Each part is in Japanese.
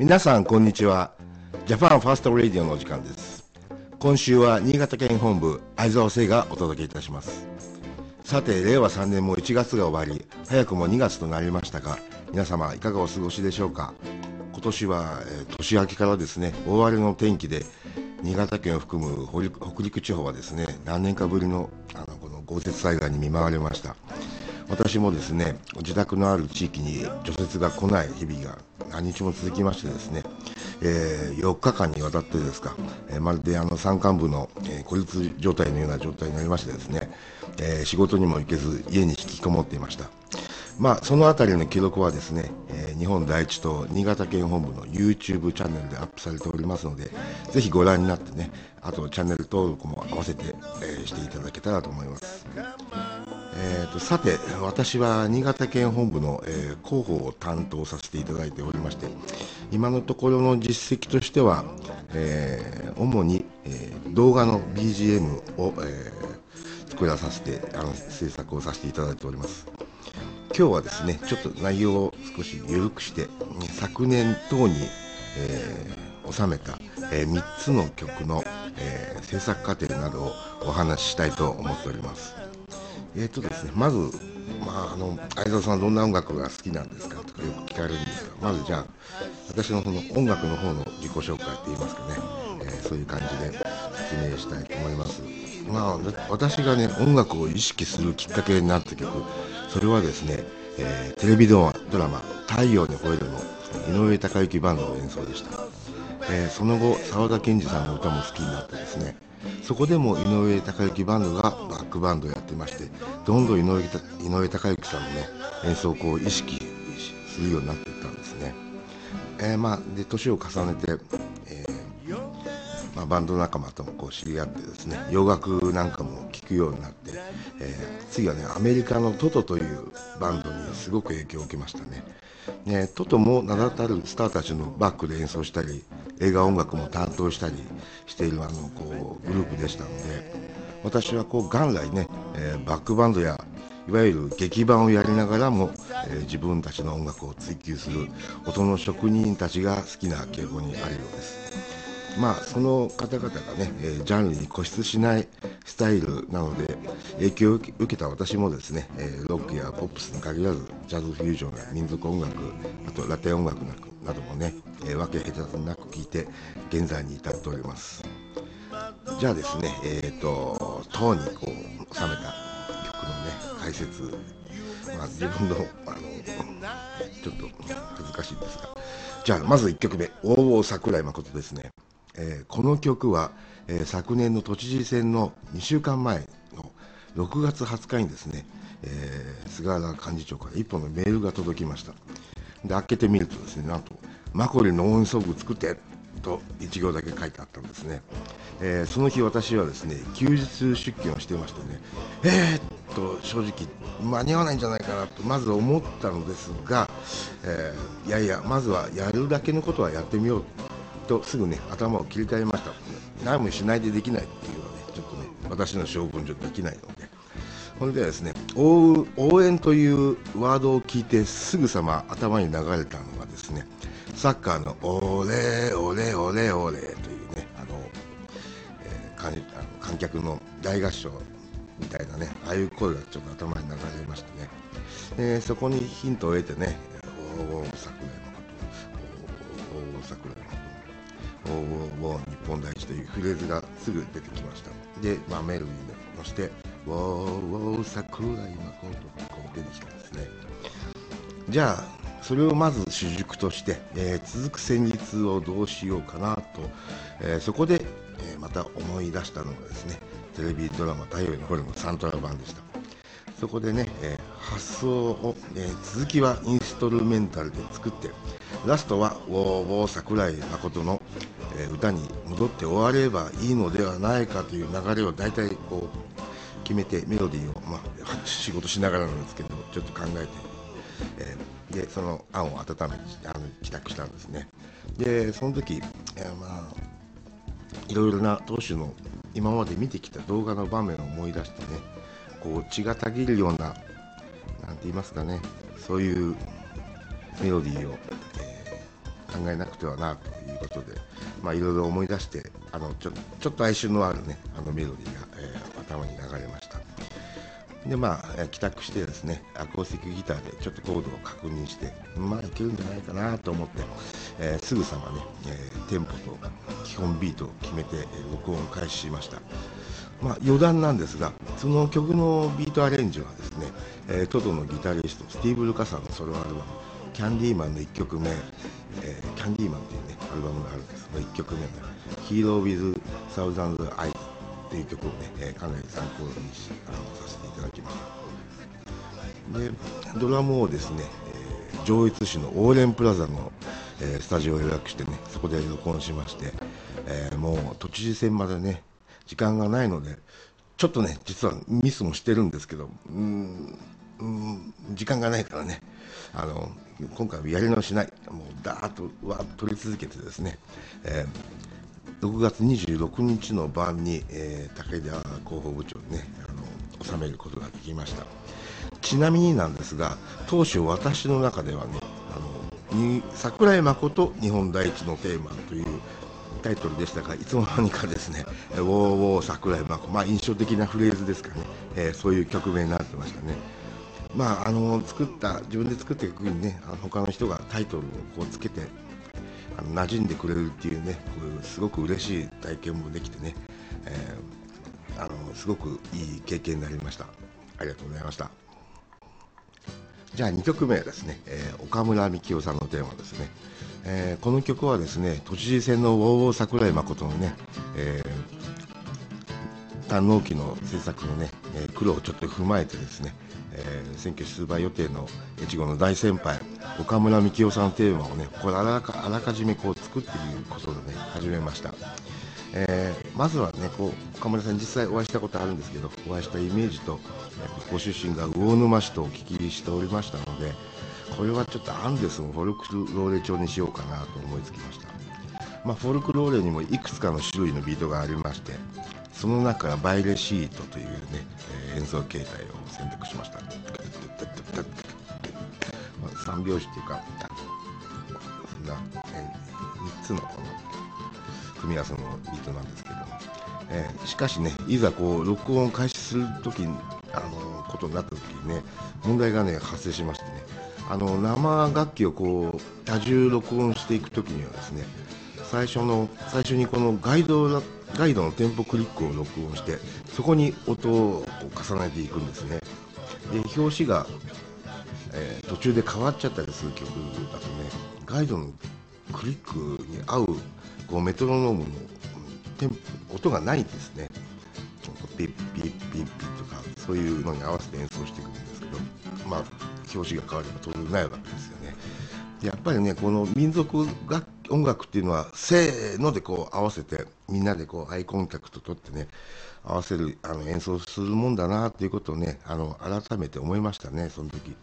皆さんこんにちは。ジャパンファーストレディオのお時間です。今週は新潟県本部相沢聖がお届けいたします。さて令和3年も1月が終わり早くも2月となりましたが皆様いかがお過ごしでしょうか。今年は、え、年明けからですね大荒れの天気で新潟県を含む北陸地方はですね何年かぶりのあのこの豪雪災害に見舞われました。私もですね自宅のある地域に除雪が来ない日々が何日も続きましてですね、えー、4日間にわたってですか、えー、まるであの山間部の、えー、孤立状態のような状態になりましてですね、え、仕事にも行けず家に引きこもっていました。まあ、そのあたりの記録はですね、えー、日本第一と新潟県本部の YouTube チャンネルでアップされておりますので、ぜひご覧になってね、あとチャンネル登録も合わせて、えー、していただけたらと思います。えーと、さて、私は新潟県本部の、えー、広報を担当させていただいておりまして、今のところの実績としては、えー、主に、えー、動画の BGM を、え作らさせてあの制作をさせていただいております。今日はですねちょっと内容を少し緩くして昨年等に、え、収めた、え、3つの曲の、え、制作過程などをお話ししたいと思っておりますえーとですねまずまあ、あの相沢さんはどんな音楽が好きなんですかとかよく聞かれるんですがまずじゃあ私のその音楽の方の自己紹介って言いますかね、えー、そういう感じで説明したいと思います。まあ私がね音楽を意識するきっかけになった曲それはですね、えー、テレビドラマ「太陽に吠える」の井上貴之バンドの演奏でした、えー、その後沢田研二さんの歌も好きになってですねそこでも井上貴之バンドがバックバンドをやってましてどんどん井上井上貴之さんのね演奏を意識するようになっていったんですね、えー、まあで年を重ねて、えまあ、バンド仲間ともこう知り合ってですね洋楽なんかも聴くようになって、えー、次はねアメリカのトトというバンドにすごく影響を受けましたね。ねトトも名だたるスターたちのバックで演奏したり映画音楽も担当したりしているあのこうグループでしたので私はこう元来ね、えー、バックバンドやいわゆる劇版をやりながらも、えー、自分たちの音楽を追求する音の職人たちが好きな傾向にあるようです。まあその方々がね、えー、ジャンルに固執しないスタイルなので影響を受けた私もですね、えー、ロックやポップスに限らずジャズフュージョンや民族音楽あとラテン音楽などもね、えー、分け隔てなく聴いて現在に至っております。じゃあですねえっ、ー、と塔にこう収めた曲のね解説。まあ自分のあのちょっと恥ずかしいんですが。じゃあまず1曲目「大王桜井誠」ですね。えー、この曲は、えー、昨年の都知事選の2週間前の6月20日にですね、えー、菅原幹事長から一本のメールが届きました。で開けてみるとですねなんと「マコリの応援ソング作って」と1行だけ書いてあったんですね、えー、その日私はですね休日出勤をしてましてねえー、っと正直間に合わないんじゃないかなとまず思ったのですが、えー、いやいやまずはやるだけのことはやってみようとすぐね頭を切り替えました。何もしないでできないっていうのはねちょっとね私の性分上できないので。それではですね応援というワードを聞いてすぐさま頭に流れたのがですねサッカーの「オレオレオレオレ」というねあの、えー、観観客の大合唱みたいなねああいう声がちょっと頭に流れましてね、えー、そこにヒントを得てね「おお桜のこと」「おお桜井のこと」を日本第一というフレーズがすぐ出てきました。で、まあ、メロディーに乗せて「ウォーウォー桜井誠」とこう出てきたんですねじゃあそれをまず主軸として、えー、続く戦術をどうしようかなと、えー、そこで、えー、また思い出したのがですねテレビドラマ「太陽のホルモン」サントラ版でした。そこでね、え発想を、え続きはインストルメンタルで作ってラストは「ウォーウォー桜井誠のえー、歌に戻って終わればいいのではないかという流れを大体こう決めてメロディーを、まあ、仕事しながらなんですけどちょっと考えて、えー、でその案を温めてあの帰宅したんですね。でその時、えー、まあいろいろな投手の今まで見てきた動画の場面を思い出してねこう血がたぎるようななんて言いますかねそういうメロディーを、考えなくてはなということで、まあ、いろいろ思い出してあのちょちょっと哀愁のある、ね、あのメロディーが、えー、頭に流れました。でまあ帰宅してですねアコースティックギターでちょっとコードを確認してまあいけるんじゃないかなと思って、えー、すぐさまね、えー、テンポと基本ビートを決めて、えー、録音を開始しました。まあ、余談なんですがその曲のビートアレンジはですね、えー、トドのギタリストスティーブ・ルカさんのソロアルバム「キャンディーマン」の1曲目、えー、キャンディーマンというねアルバムがあるんですその1曲目が「ヒーロー・ウィズ・サウザンズ・アイズ」という曲をね、えー、かなり参考にしあのさせていただきました。でドラムをですね、えー、上越市のオーレンプラザの、えー、スタジオを予約してねそこで録音しまして、えー、もう都知事選までね時間がないのでちょっとね実はミスもしてるんですけどうんうん時間がないからねあの今回はやり直しない。もうダーッとわ取り続けてですね、えー、6月26日の晩に、えー、武田広報部長にねあの収めることができました。ちなみになんですが当初私の中ではねあの桜井誠日本第一のテーマというタイトルでしたがいつの間にかですね「ウォーウォー桜井真子」まあ、印象的なフレーズですかね、えー、そういう曲名になってましたね。まあ、あの作った自分で作った曲にねあの他の人がタイトルをこうつけてあの馴染んでくれるっていうねこういうすごく嬉しい体験もできてね、えー、あのすごくいい経験になりました。ありがとうございました。じゃあ2曲目ですね、えー、岡村幹夫さんのテーマですね。えー、この曲はですね都知事選のウォーウォー桜井誠のね、えー、丹納期の制作のね、え、苦労をちょっと踏まえてですね、えー、選挙出馬予定の越後の大先輩岡村幹夫さんのテーマをねこれあらかあらかじめこう作っていることでね始めました。えー、まずはねこう岡村さん実際お会いしたことあるんですけどお会いしたイメージとご出身が魚沼市とお聞きしておりましたので、これはちょっとアンデスのフォルクローレ調にしようかなと思いつきました、まあ、フォルクローレにもいくつかの種類のビートがありましてその中からバイレシートというね、えー、演奏形態を選択しました、まあ、3拍子っていうかそんな、えー、3つのこの組み合わせのビートなんですけど、えー、しかしねいざこう録音開始する時にあのことになった時にね問題がね発生しましてねあの生楽器をこう多重録音していく時にはですね最初の最初にこのガイドガイドのテンポクリックを録音してそこに音を重ねていくんですねで表紙が、えー、途中で変わっちゃったりする曲だとねガイドのクリックに合うこうメトロノームのテンポ音がないんですねピッピッピッピッとかそういうのに合わせて演奏していくんですけどまあ表紙が変われば当然ないわけですよね。やっぱりねこの民族楽音楽っていうのはせーのでこう合わせてみんなでこうアイコンタクト取ってね合わせるあの演奏するもんだなっていうことをねあの改めて思いましたねその時。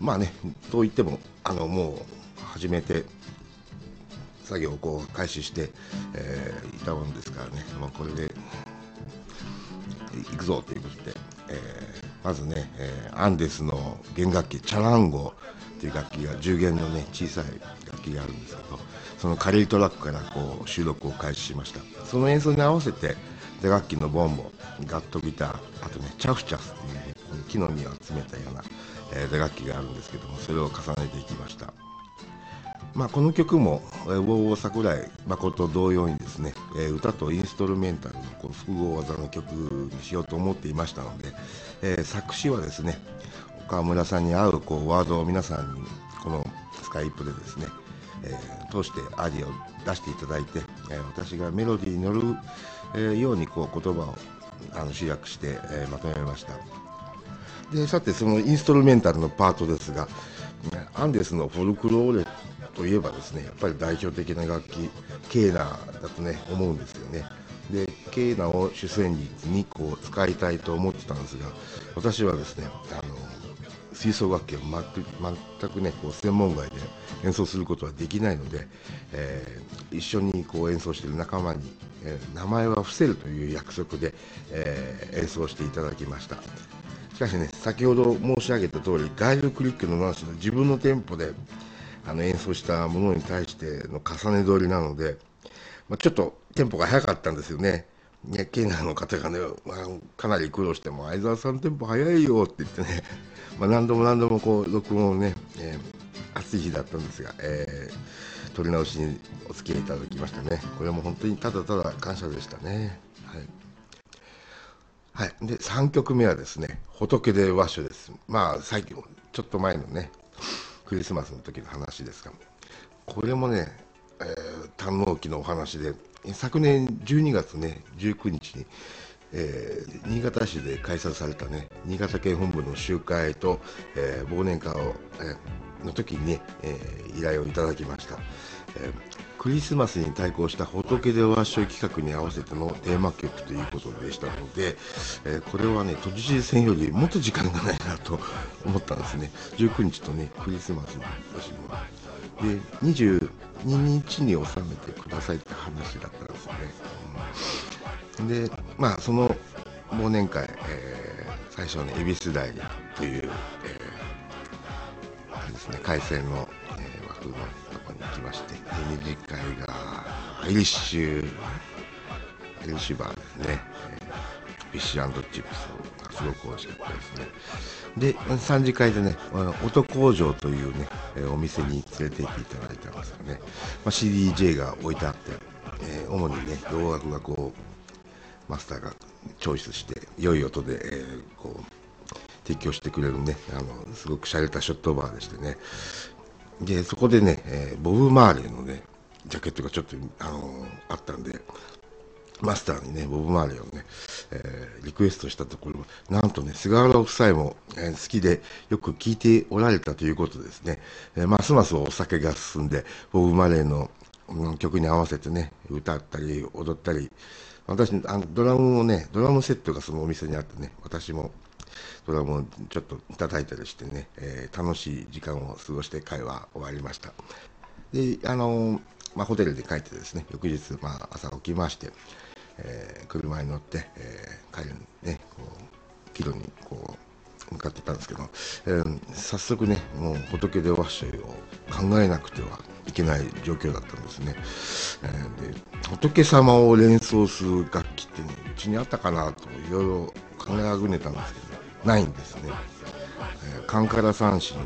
まあねと言ってもあのもう始めて作業をこう開始して、えー、いたもんですからね、まあ、これで行くぞということで、えー、まずね、えー、アンデスの弦楽器チャランゴという楽器が10弦のね小さい楽器があるんですけどそのカリートラックからこう収録を開始しました。その演奏に合わせて打楽器のボンボガットギターあとねチャフチャスっていうね木の実を集めたような、えー、打楽器があるんですけどもそれを重ねていきました。まあ、この曲も、え、ウォーウォー桜井誠同様にですね、え、歌とインストルメンタルのこう複合技の曲にしようと思っていましたので、え、作詞はですね岡村さんに合うこうワードを皆さんにこのスカイプでですね、え、通してアディを出していただいて、え、私がメロディーに乗る、え、ようにこう言葉をあの集約して、え、まとめました。でさてそのインストルメンタルのパートですがアンデスのフォルクローレといえばですねやっぱり代表的な楽器ケーナーだとね思うんですよね。でケーナを主旋律にこう使いたいと思ってたんですが私はですねあ吹奏楽器を全くねこう専門外で演奏することはできないので、えー、一緒にこう演奏している仲間に、えー、名前は伏せるという約束で、えー、演奏していただきましたしかしね先ほど申し上げた通りガイドクリックのマウスの自分のテンポであの演奏したものに対しての重ね取りなので、まあ、ちょっとテンポが速かったんですよね。ね、ケーナーの方がね、まあ、かなり苦労しても、相沢さんテンポ速いよって言ってね、まあ、何度も何度もこう録音をね、えー、暑い日だったんですが、えー、撮り直しにお付き合いいただきましてね、これも本当にただただ感謝でしたね。はい。はい。で、3曲目はですね、仏で和書です。まあ、最近、ちょっと前のね、クリスマスの時の話ですが、これもね、えー、堪能期のお話で、昨年12月ね、19日に、えー、新潟市で開催されたね、新潟県本部の集会と、えー、忘年会を、えー、の時にね、え、依頼をいただきました。えー、クリスマスに対抗した仏でわっしょい企画に合わせてのテーマ曲ということでしたので、えー、これはね、都知事選よりもっと時間がないなと思ったんですね。19日とね、クリスマスの年も。で、22日に収めてくださいって話だったんですよね。うん、で、まあ、その忘年会、えー、最初ね、恵比寿台という、えー、あれですね、海鮮の、えー、枠のとこに行きまして、二次会がアイリッシュ、アイリッシュバーですね、えー、フィッシュチップスがすごく美味しかったですね。で、3次会でね、音工場というね、お店に連れて行っていただいたんですよね。まあ、CDJ が置いてあって、えー、主にね、洋楽がこう、マスターがチョイスして、良い音で、えー、こう、提供してくれるね、あの、すごく洒落たショットバーでしてね。で、そこでね、えー、ボブ・マーレーのね、ジャケットがちょっと、あのー、あったんで、マスターにね、ボブ・マーレーをね、えー、リクエストしたところ、なんとね、菅原夫妻も、えー、好きでよく聴いておられたということですね、えー、ますますお酒が進んで、ボブ・マーレーの、うん、曲に合わせてね、歌ったり、踊ったり、私、あのドラムをね、ドラムセットがそのお店にあってね、私もドラムをちょっと叩いたりしてね、えー、楽しい時間を過ごして会話終わりました。で、あのまあ、ホテルで帰ってですね、翌日、まあ、朝起きまして、えー、車に乗って、えー、帰るね、こう、帰路にこう、向かってたんですけど、えー、早速ね、もう仏でワッシュを考えなくてはいけない状況だったんですね。え、で仏様を連想する楽器ってね、うちにあったかなといろいろ考えあぐねたんですけど、ないんですね。えー、カンカラ三振っ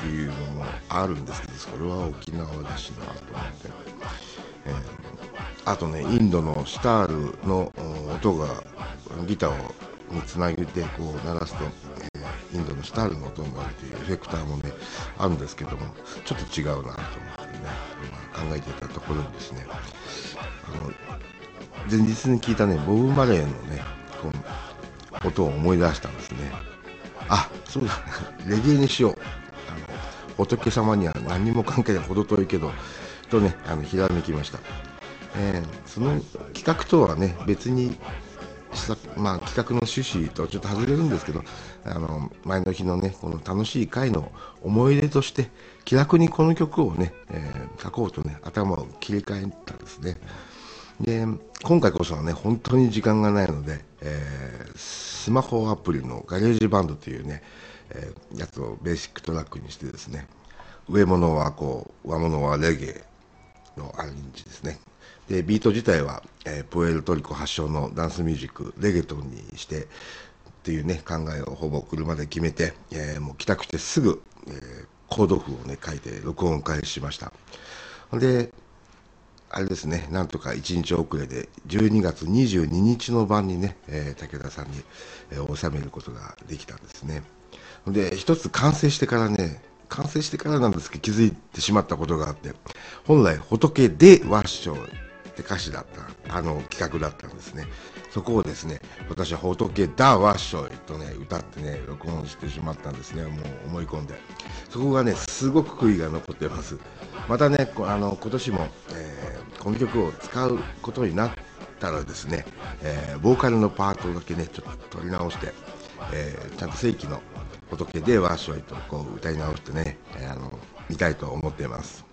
ていうのもあるんですけど、それは沖縄だしなと思って。えーあとねインドのシタールの音がギターをにつなげてこう鳴らすと、えー、インドのシタールの音になるというエフェクターもねあるんですけどもちょっと違うなと思ってね、まあ、考えてたところにですね。あの前日に聞いたねボブ・マレーのねこの音を思い出したんですね。あそうだ。レゲエにしよう。あの仏様には何にも関係ない程遠いけどとねあのひらめきました。えー、その企画とはね別にまあ、企画の趣旨とちょっと外れるんですけどあの前の日のねこの楽しい回の思い出として気楽にこの曲をね、えー、書こうとね頭を切り替えたんですね。で今回こそはね本当に時間がないので、えー、スマホアプリの GarageBand というね、えー、やつをベーシックトラックにしてですね上物はこう上物はレゲエのアレンジですね。でビート自体は、えー、プエルトリコ発祥のダンスミュージックレゲトンにしてっていうね考えをほぼ車で決めて、えー、もう帰宅してすぐ、えー、コード譜をね書いて録音開始しました。であれですねなんとか1日遅れで12月22日の晩にね、えー、武田さんに、えー、収めることができたんですね。で一つ完成してからね完成してからなんですけど気づいてしまったことがあって本来仏でワッショイって歌詞だったあの企画だったんですね。そこをですね私は仏だわっしょいとね歌ってね録音してしまったんですね。もう思い込んで。そこがねすごく悔いが残ってます。またねあの今年も、えー、この曲を使うことになったらですね、えー、ボーカルのパートだけねちょっと取り直して、えー、ちゃんと正規の仏でわっしょいとこう歌い直してね、えあの見たいと思っています。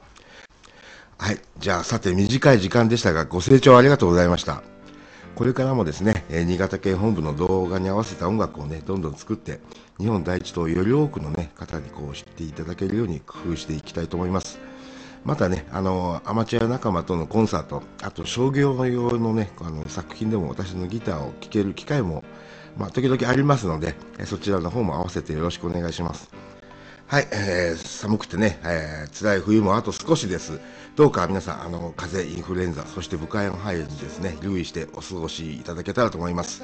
はい。じゃあ、さて、短い時間でしたが、ご清聴ありがとうございました。これからもですね、え新潟県本部の動画に合わせた音楽をね、どんどん作って、日本第一とより多くの、ね、方にこう知っていただけるように工夫していきたいと思います。またね、あのアマチュア仲間とのコンサート、あと商業用のね、あの作品でも私のギターを聴ける機会も、まあ、時々ありますので、そちらの方も合わせてよろしくお願いします。はい、えー、寒くてね、えー、辛い冬もあと少しです。どうか皆さん、あの風邪、インフルエンザ、そして部会の肺炎にですね、留意してお過ごしいただけたらと思います。